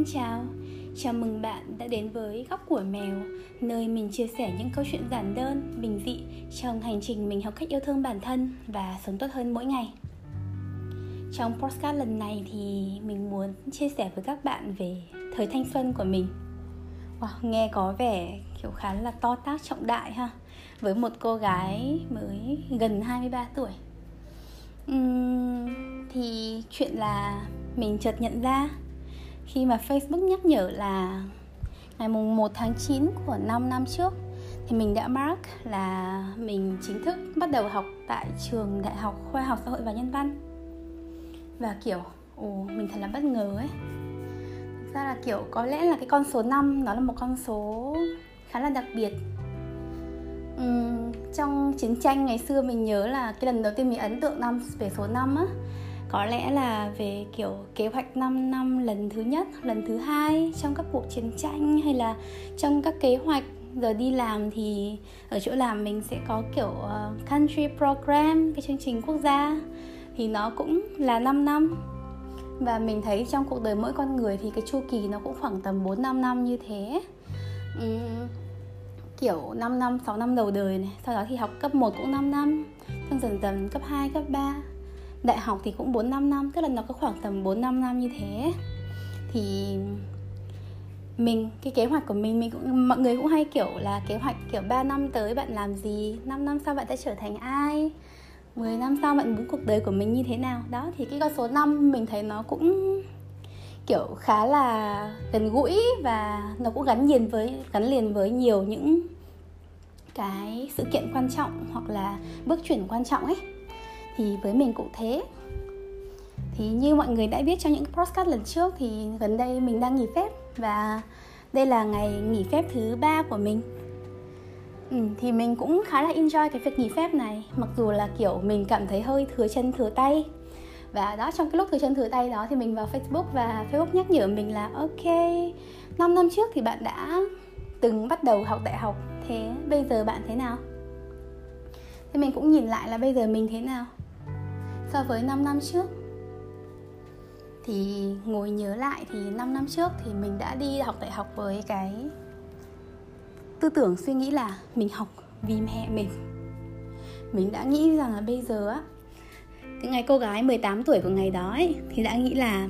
Xin chào, chào mừng bạn đã đến với Góc của Mèo Nơi mình chia sẻ những câu chuyện giản đơn, bình dị Trong hành trình mình học cách yêu thương bản thân và sống tốt hơn mỗi ngày. Trong podcast lần này thì mình muốn chia sẻ với các bạn về thời thanh xuân của mình. Wow, Nghe có vẻ kiểu khá là to tác trọng đại ha. Với một cô gái mới gần 23 tuổi. Uhm, Thì chuyện là mình chợt nhận ra khi mà Facebook nhắc nhở là ngày mùng 1 tháng 9 của 5 năm trước thì mình đã mark là mình chính thức bắt đầu học tại trường Đại học Khoa học Xã hội và Nhân văn. Và kiểu, ồ, mình thật là bất ngờ ấy. Thực ra là kiểu có lẽ là cái con số 5 nó là một con số khá là đặc biệt. Uhm, trong chiến tranh ngày xưa mình nhớ là cái lần đầu tiên mình ấn tượng năm về số 5 á có lẽ là về kiểu kế hoạch 5 năm lần thứ nhất, lần thứ hai trong các cuộc chiến tranh hay là trong các kế hoạch giờ đi làm thì ở chỗ làm mình sẽ có kiểu ờ, country program cái chương trình quốc gia. Thì nó cũng là 5 năm. Và mình thấy trong cuộc đời mỗi con người thì cái chu kỳ nó cũng khoảng tầm 4 5 năm như thế. Uhm, kiểu 5 năm, 6 năm đầu đời này, sau đó thì học cấp 1 cũng 5 năm, xong dần dần cấp 2, cấp 3 đại học thì cũng 4 5 năm, tức là nó có khoảng tầm 4 5 năm như thế. Thì mình, cái kế hoạch của mình mình cũng, mọi người cũng hay kiểu là kế hoạch kiểu 3 năm tới bạn làm gì 5 năm sau bạn sẽ trở thành ai 10 năm sau bạn muốn cuộc đời của mình như thế nào. Đó, thì cái con số 5 mình thấy nó cũng kiểu khá là gần gũi và nó cũng gắn liền với, gắn liền với nhiều những cái sự kiện quan trọng hoặc là bước chuyển quan trọng ấy thì với mình cũng thế. Thì như mọi người đã biết trong những podcast lần trước thì gần đây mình đang nghỉ phép và đây là ngày nghỉ phép thứ ba của mình. Ừ, thì mình cũng khá là enjoy cái việc nghỉ phép này mặc dù là kiểu mình cảm thấy hơi thừa chân thừa tay. Và đó trong cái lúc thừa chân thừa tay đó thì mình vào Facebook và Facebook nhắc nhở mình là ok 5 năm trước thì bạn đã từng bắt đầu học đại học thế bây giờ bạn thế nào? Thì mình cũng nhìn lại là bây giờ mình thế nào so với 5 năm trước. Thì ngồi nhớ lại thì 5 năm trước thì mình đã đi học đại học với cái tư tưởng suy nghĩ là mình học vì mẹ mình. Mình đã nghĩ rằng là bây giờ á cái ngày cô gái 18 tuổi của ngày đó ấy, thì đã nghĩ là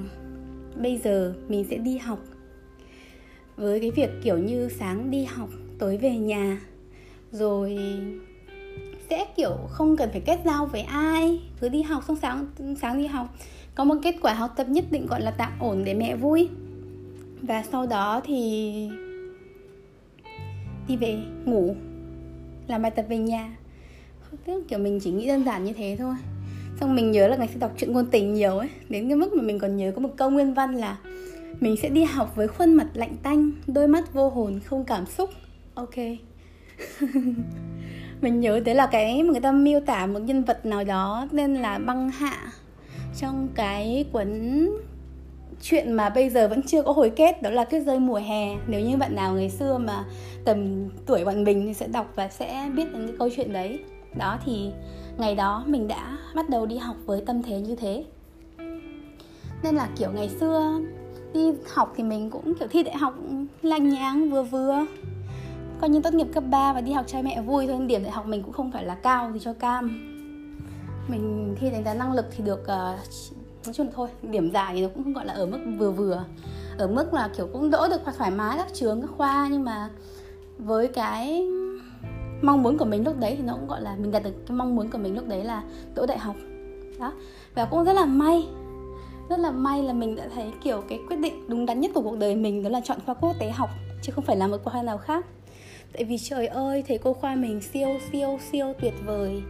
bây giờ mình sẽ đi học. Với cái việc kiểu như sáng đi học tối về nhà rồi sẽ, kiểu, không cần phải kết giao với ai. Cứ đi học, xong sáng sáng đi học. Có một kết quả học tập nhất định gọi là tạm ổn để mẹ vui. Và sau đó thì đi về ngủ, làm bài tập về nhà. Tức kiểu, mình chỉ nghĩ đơn giản như thế thôi. Xong mình nhớ là ngày sẽ đọc truyện ngôn tình nhiều ấy. Đến cái mức mà mình còn nhớ có một câu nguyên văn là mình sẽ đi học với khuôn mặt lạnh tanh, đôi mắt vô hồn, không cảm xúc. Ok. mình nhớ đấy là cái mà người ta miêu tả một nhân vật nào đó nên là băng hạ. Trong cái cuốn chuyện mà bây giờ vẫn chưa có hồi kết, đó là tuyết rơi mùa hè. Nếu như bạn nào ngày xưa mà tầm tuổi bọn mình thì sẽ đọc và sẽ biết đến cái câu chuyện đấy. Đó thì ngày đó mình đã bắt đầu đi học với tâm thế như thế. Nên là kiểu ngày xưa đi học thì mình cũng kiểu thi đại học lành nháng vừa vừa coi như tốt nghiệp cấp 3 và đi học cha mẹ vui thôi điểm đại học mình cũng không phải là cao thì cho cam. Mình thi đánh giá năng lực thì được uh, nói chung là thôi điểm giải thì nó cũng gọi là ở mức vừa vừa. Ở mức là kiểu cũng đỗ được thoải mái các trường các khoa nhưng mà với cái mong muốn của mình lúc đấy thì nó cũng gọi là mình đạt được cái mong muốn của mình lúc đấy là đỗ đại học. Đó. Và cũng rất là may rất là may là mình đã thấy kiểu cái quyết định đúng đắn nhất của cuộc đời mình đó là chọn khoa quốc tế học chứ không phải là một khoa nào khác tại vì trời ơi, thầy cô khoa mình siêu siêu siêu tuyệt vời.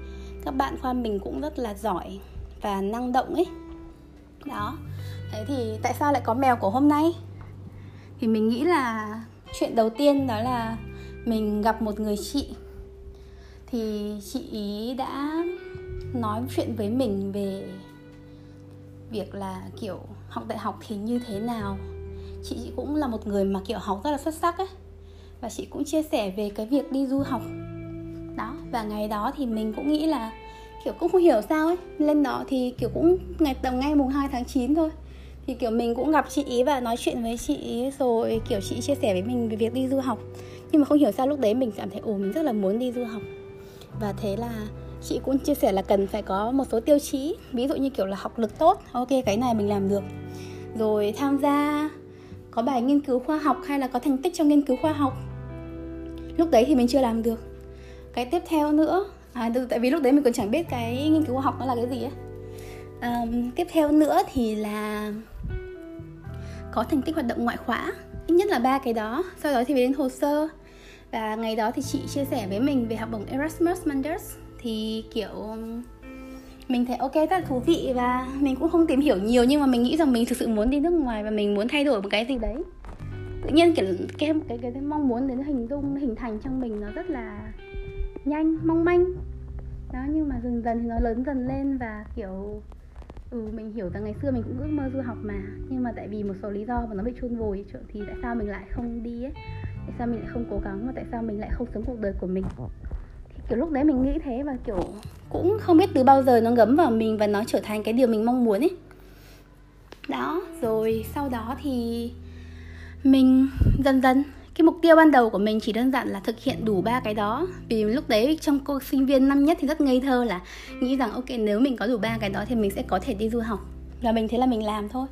Các bạn khoa mình cũng rất là giỏi và năng động ấy. Đó. Thế thì tại sao lại có mèo của hôm nay? Thì mình nghĩ là chuyện đầu tiên đó là mình gặp một người chị. Thì chị ý đã nói chuyện với mình về việc là kiểu học đại học thì như thế nào. Chị cũng là một người mà kiểu học rất là xuất sắc ấy và chị cũng chia sẻ về cái việc đi du học. Đó, và ngày đó thì mình cũng nghĩ là, kiểu, cũng không hiểu sao ấy. Lên đó thì, kiểu, cũng ngày, tầm ngay mùng 2 tháng 9 thôi. Thì, kiểu, mình cũng gặp chị ý và nói chuyện với chị ý rồi, kiểu, chị chia sẻ với mình về việc đi du học. Nhưng mà không hiểu sao lúc đấy mình cảm thấy, ồ, mình rất là muốn đi du học. Và thế là chị cũng chia sẻ là cần phải có một số tiêu chí. Ví dụ như, kiểu, là học lực tốt. Ok, cái này mình làm được. Rồi tham gia có bài nghiên cứu khoa học hay là có thành tích trong nghiên cứu khoa học lúc đấy thì mình chưa làm được. Cái tiếp theo nữa à, tại vì lúc đấy mình còn chẳng biết cái nghiên cứu khoa học nó là cái gì ấy. À, tiếp theo nữa thì là có thành tích hoạt động ngoại khóa ít nhất là ba cái đó. Sau đó thì về đến hồ sơ. Và ngày đó thì chị chia sẻ với mình về học bổng Erasmus Mundus. Thì kiểu mình thấy ok rất là thú vị và mình cũng không tìm hiểu nhiều nhưng mà mình nghĩ rằng mình thực sự muốn đi nước ngoài và mình muốn thay đổi một cái gì đấy tự nhiên kiểu cái cái cái, cái mong muốn đến hình dung hình thành trong mình nó rất là nhanh mong manh. Đó nhưng mà dần dần thì nó lớn dần lên và kiểu ừ mình hiểu rằng ngày xưa mình cũng ước mơ du học mà. Nhưng mà tại vì một số lý do mà nó bị chôn vùi thì tại sao mình lại không đi ấy? Tại sao mình lại không cố gắng và tại sao mình lại không sống cuộc đời của mình? Thì kiểu lúc đấy mình nghĩ thế và kiểu cũng không biết từ bao giờ nó ngấm vào mình và nó trở thành cái điều mình mong muốn ấy. Đó rồi sau đó thì mình dần dần, cái mục tiêu ban đầu của mình chỉ đơn giản là thực hiện đủ ba cái đó. Vì lúc đấy trong cô sinh viên năm nhất thì rất ngây thơ là nghĩ rằng, ok, nếu mình có đủ ba cái đó thì mình sẽ có thể đi du học. Và mình thế là mình làm thôi.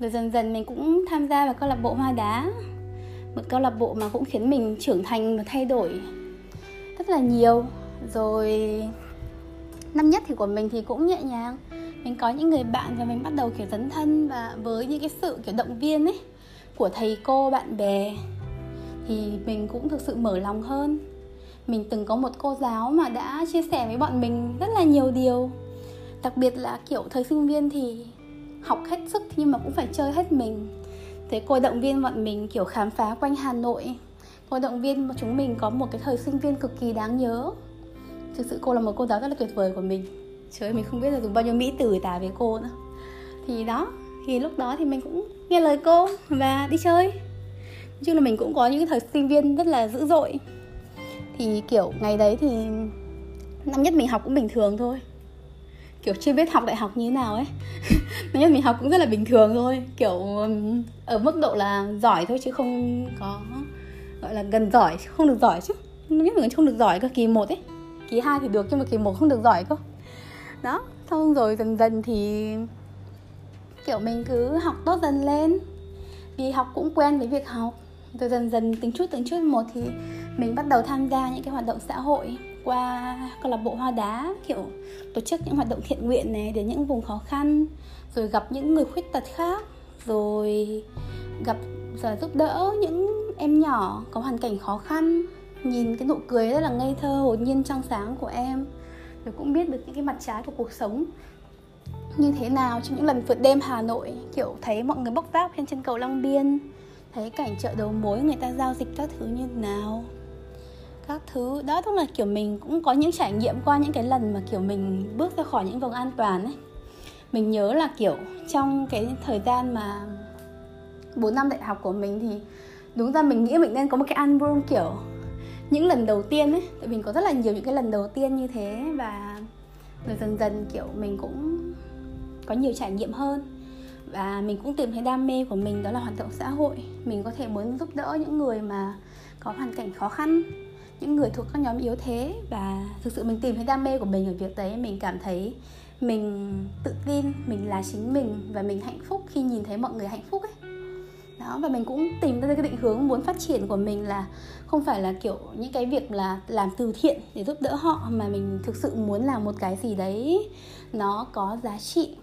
Rồi dần dần mình cũng tham gia vào câu lạc bộ hoa đá, một câu lạc bộ mà cũng khiến mình trưởng thành và thay đổi rất là nhiều. Rồi năm nhất thì của mình thì cũng nhẹ nhàng. Mình có những người bạn và mình bắt đầu kiểu dấn thân và với những cái sự kiểu động viên ấy của thầy cô, bạn bè, thì mình cũng thực sự mở lòng hơn. Mình từng có một cô giáo mà đã chia sẻ với bọn mình rất là nhiều điều. Đặc biệt là kiểu thời sinh viên thì học hết sức nhưng mà cũng phải chơi hết mình. Thế cô động viên bọn mình kiểu khám phá quanh hà nội. Cô động viên chúng mình có một cái thời sinh viên cực kỳ đáng nhớ. Thực sự cô là một cô giáo rất là tuyệt vời của mình. Trời ơi, mình không biết là dùng bao nhiêu mỹ từ tả về cô nữa. Thì đó, thì lúc đó thì mình cũng nghe lời cô và đi chơi. Nói chung là mình cũng có những thời sinh viên rất là dữ dội. Thì kiểu ngày đấy thì năm nhất mình học cũng bình thường thôi. Kiểu chưa biết học đại học như thế nào ấy. Năm nhất mình học cũng rất là bình thường thôi. Kiểu ở mức độ là giỏi thôi chứ không có, gọi là gần giỏi, không được giỏi chứ. Năm nhất mình không được giỏi cơ, kỳ một ấy. Kỳ hai thì được, nhưng mà kỳ một không được giỏi cơ. Đó, xong rồi dần dần thì kiểu mình cứ học tốt dần lên. Vì học cũng quen với việc học. Rồi dần dần từng chút từng chút một thì mình bắt đầu tham gia những cái hoạt động xã hội qua câu lạc bộ hoa đá, kiểu tổ chức những hoạt động thiện nguyện này, đến những vùng khó khăn, rồi gặp những người khuyết tật khác, rồi gặp, rồi giúp đỡ những em nhỏ có hoàn cảnh khó khăn. Nhìn cái nụ cười rất là ngây thơ, hồn nhiên, trong sáng của em. Rồi cũng biết được những cái mặt trái của cuộc sống như thế nào trong những lần vượt đêm Hà Nội? Kiểu thấy mọi người bốc vác trên chân cầu Long Biên, thấy cảnh chợ đầu mối người ta giao dịch các thứ như thế nào. Các thứ, đó tức là kiểu mình cũng có những trải nghiệm qua những cái lần mà kiểu mình bước ra khỏi những vùng an toàn ấy. Mình nhớ là kiểu trong cái thời gian mà 4 năm đại học của mình thì đúng ra mình nghĩ mình nên có một cái album kiểu những lần đầu tiên ấy. Tại mình có rất là nhiều những cái lần đầu tiên như thế và rồi dần dần kiểu mình cũng có nhiều trải nghiệm hơn. Và mình cũng tìm thấy đam mê của mình đó là hoạt động xã hội. Mình có thể muốn giúp đỡ những người mà có hoàn cảnh khó khăn, những người thuộc các nhóm yếu thế. Và thực sự mình tìm thấy đam mê của mình ở việc đấy, mình cảm thấy mình tự tin, mình là chính mình và mình hạnh phúc khi nhìn thấy mọi người hạnh phúc ấy. Đó, và mình cũng tìm ra cái định hướng muốn phát triển của mình là không phải là kiểu những cái việc là làm từ thiện để giúp đỡ họ, mà mình thực sự muốn làm một cái gì đấy nó có giá trị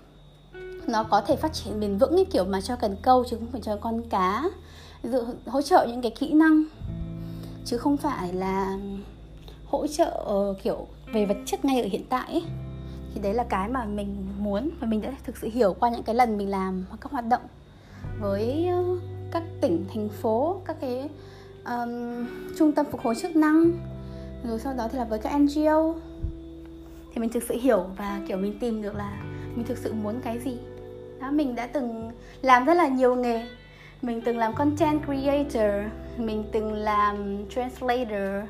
nó có thể phát triển bền vững cái kiểu mà cho cần câu chứ không phải cho con cá. Dự hỗ trợ những cái kỹ năng. Chứ không phải là hỗ trợ ờ, kiểu về vật chất ngay ở hiện tại ấy. thì đấy là cái mà mình muốn và mình đã thực sự hiểu qua những cái lần mình làm các hoạt động với ờ, các tỉnh thành phố các cái um, trung tâm phục hồi chức năng. Rồi sau đó thì là với các NGO thì mình thực sự hiểu và kiểu mình tìm được là mình thực sự muốn cái gì đó, mình đã từng làm rất là nhiều nghề. Mình từng làm content creator, mình từng làm translator,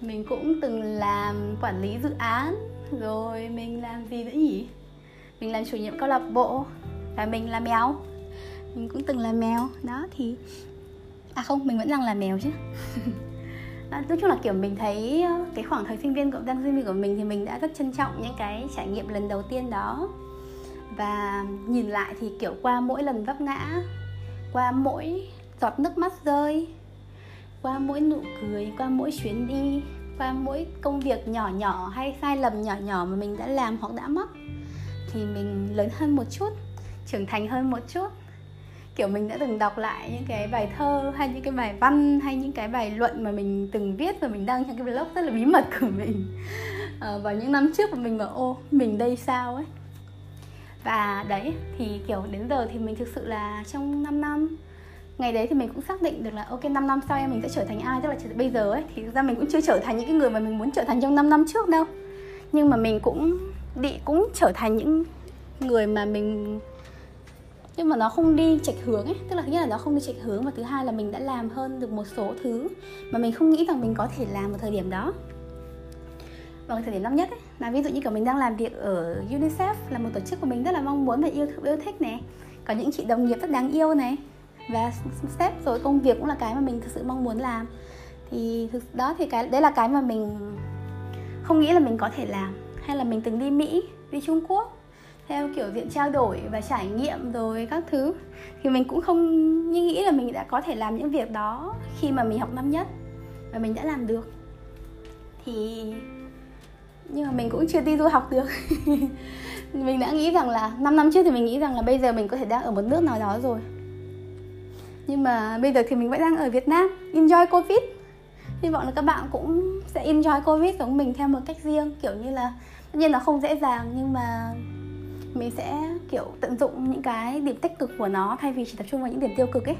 mình cũng từng làm quản lý dự án, rồi mình làm gì nữa nhỉ? Mình làm chủ nhiệm câu lạc bộ và mình là mèo. Mình cũng từng là mèo. Đó, thì à không, mình vẫn đang là mèo chứ. À, nói chung là, kiểu, mình thấy ờ, cái khoảng thời sinh viên cộng đang sinh viên của mình thì mình đã rất trân trọng những cái trải nghiệm lần đầu tiên đó và nhìn lại thì kiểu qua mỗi lần vấp ngã qua mỗi giọt nước mắt rơi qua mỗi nụ cười qua mỗi chuyến đi qua mỗi công việc nhỏ nhỏ hay sai lầm nhỏ nhỏ mà mình đã làm hoặc đã mắc thì mình lớn hơn một chút trưởng thành hơn một chút. Kiểu mình đã từng đọc lại những cái bài thơ hay những cái bài văn hay những cái bài luận mà mình từng viết và mình đăng trong cái blog rất là bí mật của mình. À, vào những năm trước mà mình bảo ô mình đây sao ấy? Và đấy thì kiểu đến giờ thì mình thực sự là trong 5 năm. Ngày đấy thì mình cũng xác định được là ok 5 năm sau em mình sẽ trở thành ai? Tức là bây giờ ấy thì thực ra mình cũng chưa trở thành những cái người mà mình muốn trở thành trong 5 năm trước đâu. Nhưng mà mình cũng đi cũng trở thành những người mà mình nhưng mà nó không đi chệch hướng ấy. Tức là thứ nhất là nó không đi chệch hướng và thứ hai là mình đã làm hơn được một số thứ mà mình không nghĩ rằng mình có thể làm vào thời điểm đó. Vào thời điểm năm nhất ấy, là ví dụ như kiểu mình đang làm việc ở UNICEF là một tổ chức của mình rất là mong muốn và yêu yêu thích này. Có những chị đồng nghiệp rất đáng yêu này. Và sếp rồi công việc cũng là cái mà mình thực sự mong muốn làm. Thì thực đó thì cái, đấy là cái mà mình không nghĩ là mình có thể làm. Hay là mình từng đi Mỹ, đi Trung Quốc, theo kiểu diện trao đổi và trải nghiệm rồi các thứ. Thì mình cũng không nghĩ là mình đã có thể làm những việc đó khi mà mình học năm nhất và mình đã làm được. Thì nhưng mà mình cũng chưa đi du học được. Mình đã nghĩ rằng là 5 năm trước thì mình nghĩ rằng là bây giờ mình có thể đang ở một nước nào đó rồi. Nhưng mà bây giờ thì mình vẫn đang ở Việt Nam enjoy Covid. Hy vọng là các bạn cũng sẽ enjoy Covid giống mình theo một cách riêng kiểu như là tất nhiên là không dễ dàng nhưng mà mình sẽ kiểu tận dụng những cái điểm tích cực của nó thay vì chỉ tập trung vào những điểm tiêu cực ấy.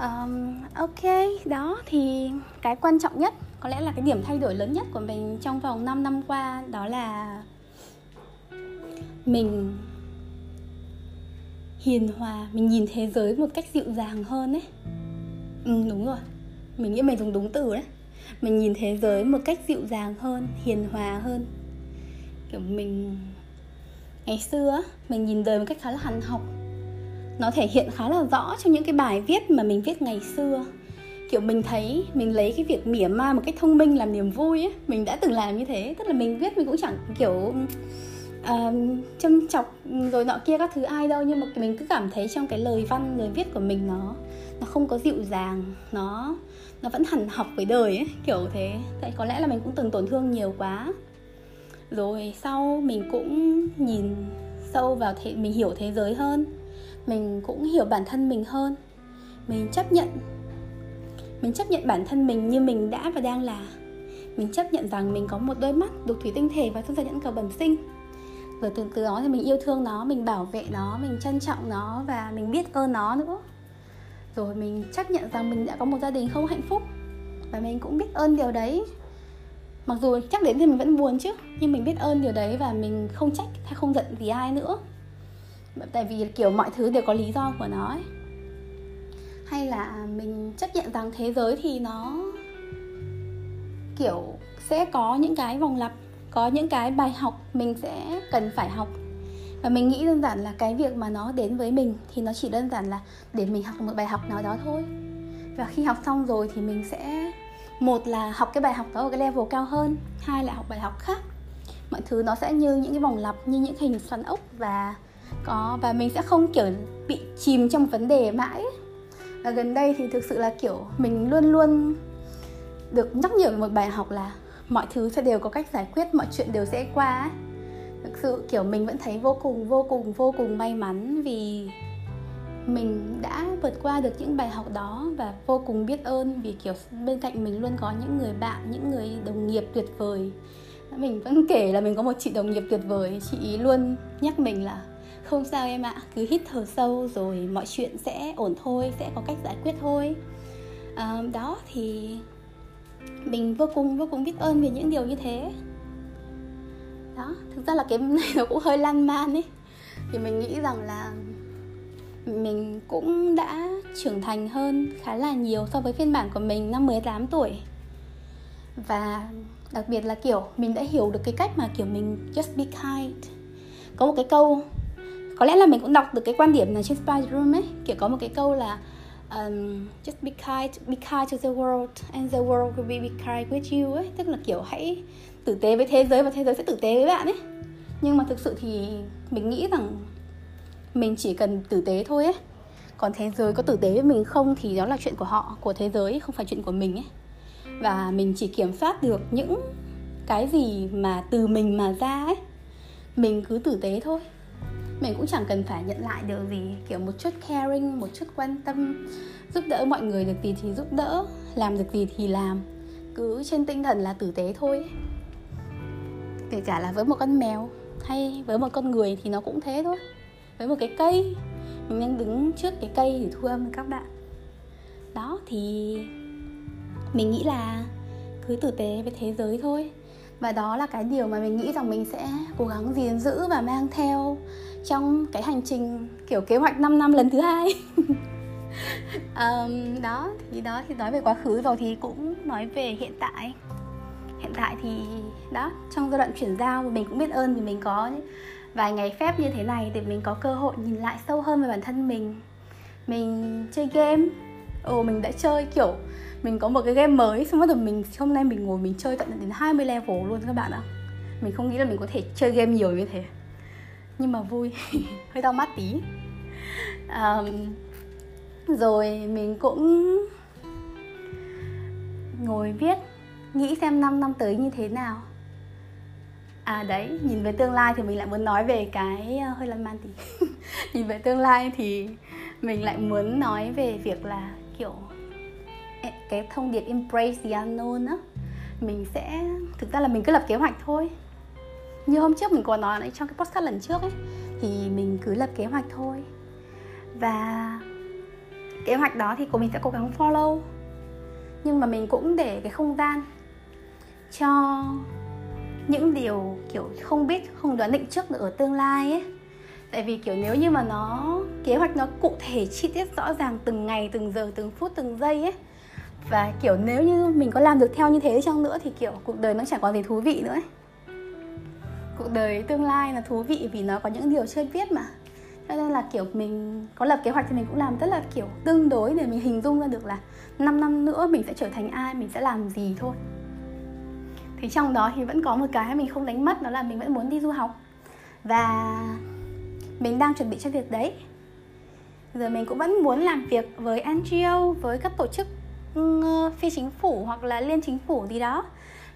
Um, ok đó thì cái quan trọng nhất có lẽ là cái điểm thay đổi lớn nhất của mình trong vòng 5 năm qua đó là mình hiền hòa, mình nhìn thế giới một cách dịu dàng hơn ấy. Ừ đúng rồi. Mình nghĩ mình dùng đúng từ đấy. Mình nhìn thế giới một cách dịu dàng hơn, hiền hòa hơn. Kiểu mình, ngày xưa mình nhìn đời một cách khá là hằn học. Nó thể hiện khá là rõ trong những cái bài viết mà mình viết ngày xưa kiểu mình thấy mình lấy cái việc mỉa mai một cách thông minh làm niềm vui ấy mình đã từng làm như thế. Tức là mình viết mình cũng chẳng kiểu uh, châm chọc rồi nọ kia các thứ ai đâu nhưng mà mình cứ cảm thấy trong cái lời văn lời viết của mình nó nó không có dịu dàng nó nó vẫn hằn học với đời ấy kiểu thế. Tại có lẽ là mình cũng từng tổn thương nhiều quá. Rồi sau mình cũng nhìn sâu vào thế mình hiểu thế giới hơn. Mình cũng hiểu bản thân mình hơn. Mình chấp nhận mình chấp nhận bản thân mình như mình đã và đang là. Mình chấp nhận rằng mình có một đôi mắt đục thủy tinh thể và thân thể nhẫn cầu bẩm sinh. Rồi từ từ đó thì mình yêu thương nó, mình bảo vệ nó, mình trân trọng nó và mình biết ơn nó nữa. Rồi mình chấp nhận rằng mình đã có một gia đình không hạnh phúc và mình cũng biết ơn điều đấy. Mặc dù chắc đến thì mình vẫn buồn chứ, nhưng mình biết ơn điều đấy và mình không trách hay không giận gì ai nữa. Tại vì kiểu mọi thứ đều có lý do của nó ấy hay là mình chấp nhận rằng thế giới thì nó kiểu sẽ có những cái vòng lặp, có những cái bài học mình sẽ cần phải học. Và mình nghĩ đơn giản là cái việc mà nó đến với mình thì nó chỉ đơn giản là để mình học một bài học nào đó thôi. Và khi học xong rồi thì mình sẽ, một là học cái bài học đó ở cái level cao hơn, hai là học bài học khác. Mọi thứ nó sẽ như những cái vòng lặp, như những hình xoắn ốc và có, và mình sẽ không, kiểu, bị chìm trong vấn đề mãi và gần đây thì thực sự là, kiểu, mình luôn luôn được nhắc nhở một bài học là mọi thứ sẽ đều có cách giải quyết, mọi chuyện đều sẽ qua thực sự, kiểu, mình vẫn thấy vô cùng vô cùng vô cùng may mắn vì mình đã vượt qua được những bài học đó và vô cùng biết ơn vì, kiểu, bên cạnh mình luôn có những người bạn, những người đồng nghiệp tuyệt vời. Mình vẫn kể là mình có một chị đồng nghiệp tuyệt vời. Chị ý luôn nhắc mình là không sao em ạ cứ hít thở sâu rồi mọi chuyện sẽ ổn thôi sẽ có cách giải quyết thôi. À, đó thì mình vô cùng vô cùng biết ơn về những điều như thế. Đó thực ra là cái này nó cũng hơi lan man ấy. Thì mình nghĩ rằng là mình cũng đã trưởng thành hơn khá là nhiều so với phiên bản của mình năm 18 tuổi. Và đặc biệt là kiểu mình đã hiểu được cái cách mà kiểu mình just be kind. Có một cái câu có lẽ là mình cũng đọc được cái quan điểm là trên Spice Room ấy kiểu có một cái câu là um, just be kind be kind to the world and the world will be, be kind with you ấy. Tức là kiểu hãy tử tế với thế giới và thế giới sẽ tử tế với bạn ấy. Nhưng mà thực sự thì mình nghĩ rằng mình chỉ cần tử tế thôi ấy. Còn thế giới có tử tế với mình không thì đó là chuyện của họ của thế giới không phải chuyện của mình ấy. Và mình chỉ kiểm soát được những cái gì mà từ mình mà ra ấy. Mình cứ tử tế thôi mình cũng chẳng cần phải nhận lại điều gì kiểu, một chút caring, một chút quan tâm, giúp đỡ mọi người được gì thì giúp đỡ, làm được gì thì làm. Cứ trên tinh thần là tử tế thôi. Kể cả là với một con mèo hay với một con người thì nó cũng thế thôi. Với một cái cây, mình đang đứng trước cái cây để thu âm các bạn. Đó, thì mình nghĩ là cứ tử tế với thế giới thôi. Và đó là cái điều mà mình nghĩ rằng mình sẽ cố gắng gìn giữ và mang theo trong cái hành trình kiểu kế hoạch 5 năm lần thứ hai. Um, đó thì đó thì nói về quá khứ rồi thì cũng nói về hiện tại. Hiện tại thì đó trong giai đoạn chuyển giao mình cũng biết ơn vì mình có vài ngày phép như thế này để mình có cơ hội nhìn lại sâu hơn về bản thân mình. Mình chơi game. Ồ mình đã chơi kiểu mình có một cái game mới xong bắt đầu mình hôm nay mình ngồi mình chơi tận đến 20 level luôn các bạn ạ. Mình không nghĩ là mình có thể chơi game nhiều như thế nhưng mà vui. Hơi đau mắt tí. Um, rồi mình cũng ngồi viết nghĩ xem 5 năm tới như thế nào. À đấy nhìn về tương lai thì mình lại muốn nói về cái uh, hơi lan man tí. Nhìn về tương lai thì mình lại muốn nói về việc là kiểu cái thông điệp embrace the unknown á. Mình sẽ thực ra là mình cứ lập kế hoạch thôi như hôm trước mình có nói đấy, trong cái podcast lần trước ấy, thì mình cứ lập kế hoạch thôi. Và kế hoạch đó thì của mình sẽ cố gắng follow. Nhưng mà mình cũng để cái không gian cho những điều kiểu không biết, không đoán định trước được ở tương lai ấy. Tại vì kiểu nếu như mà nó, kế hoạch nó cụ thể chi tiết rõ ràng từng ngày, từng giờ, từng phút, từng giây ấy. Và kiểu nếu như mình có làm được theo như thế chăng nữa thì kiểu cuộc đời nó chẳng còn gì thú vị nữa ấy cuộc đời tương lai là thú vị vì nó có những điều chưa biết mà. Cho nên là, kiểu, mình có lập kế hoạch thì mình cũng làm rất là, kiểu, tương đối để mình hình dung ra được là 5 năm nữa mình sẽ trở thành ai, mình sẽ làm gì thôi. Thì trong đó thì vẫn có một cái mình không đánh mất, đó là mình vẫn muốn đi du học. Và mình đang chuẩn bị cho việc đấy. Giờ mình cũng vẫn muốn làm việc với NGO với các tổ chức ừ, phi chính phủ hoặc là liên chính phủ gì đó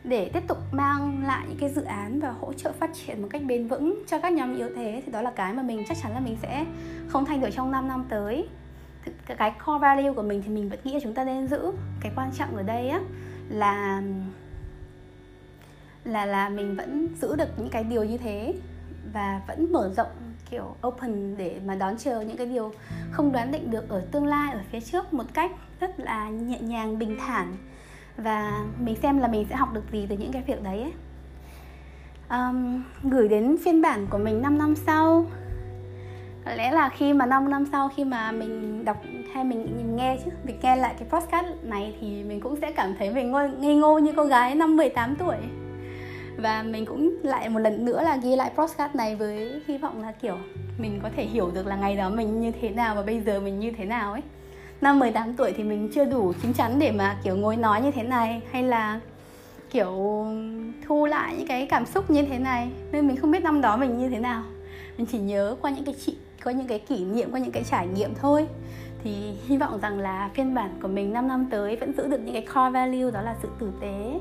để tiếp tục mang lại những cái dự án và hỗ trợ phát triển một cách bền vững cho các nhóm yếu thế thì đó là cái mà mình chắc chắn là mình sẽ không thay đổi trong 5 năm tới. Cái core value của mình thì mình vẫn nghĩ là chúng ta nên giữ. Cái quan trọng ở đây á, là là là mình vẫn giữ được những cái điều như thế và vẫn mở rộng, kiểu, open để mà đón chờ những cái điều không đoán định được ở tương lai, ở phía trước một cách rất là nhẹ nhàng, bình thản và mình xem là mình sẽ học được gì từ những cái việc đấy ấy. Um, gửi đến phiên bản của mình 5 năm sau. Có lẽ là khi mà 5 năm sau khi mà mình đọc hay mình nghe chứ mình nghe lại cái podcast này thì mình cũng sẽ cảm thấy mình ngô, ngây ngô như cô gái năm 18 tuổi. Và mình cũng lại một lần nữa là ghi lại podcast này với hy vọng là kiểu mình có thể hiểu được là ngày đó mình như thế nào và bây giờ mình như thế nào ấy năm 18 tuổi thì mình chưa đủ chín chắn để mà, kiểu, ngồi nói như thế này, hay là, kiểu, thu lại những cái cảm xúc như thế này. Nên mình không biết năm đó mình như thế nào. Mình chỉ nhớ qua những cái chị có những cái kỷ niệm, qua những cái trải nghiệm thôi. Thì hy vọng rằng là phiên bản của mình 5 năm tới vẫn giữ được những cái core value, đó là sự tử tế,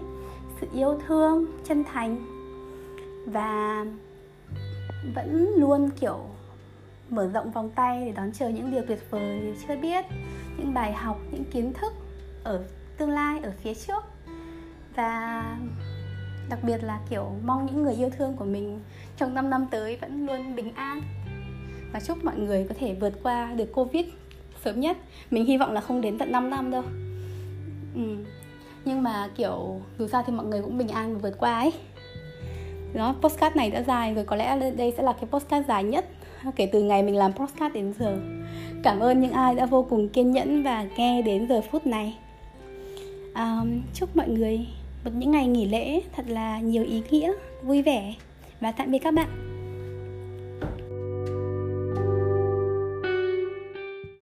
sự yêu thương, chân thành. Và vẫn luôn, kiểu mở rộng vòng tay để đón chờ những điều tuyệt vời chưa biết, những bài học, những kiến thức ở tương lai, ở phía trước. Và đặc biệt là, kiểu, mong những người yêu thương của mình trong 5 năm tới vẫn luôn bình an. Và chúc mọi người có thể vượt qua được covid sớm nhất. Mình hy vọng là không đến tận 5 năm đâu. Ừ. Nhưng mà, kiểu, dù sao thì mọi người cũng bình an và vượt qua ấy. Đó, postcard này đã dài rồi. Có lẽ đây sẽ là cái postcard dài nhất kể từ ngày mình làm postcard đến giờ. Cảm ơn những ai đã vô cùng kiên nhẫn và nghe đến giờ phút này. À, chúc mọi người một những ngày nghỉ lễ thật là nhiều ý nghĩa vui vẻ. Và tạm biệt các bạn.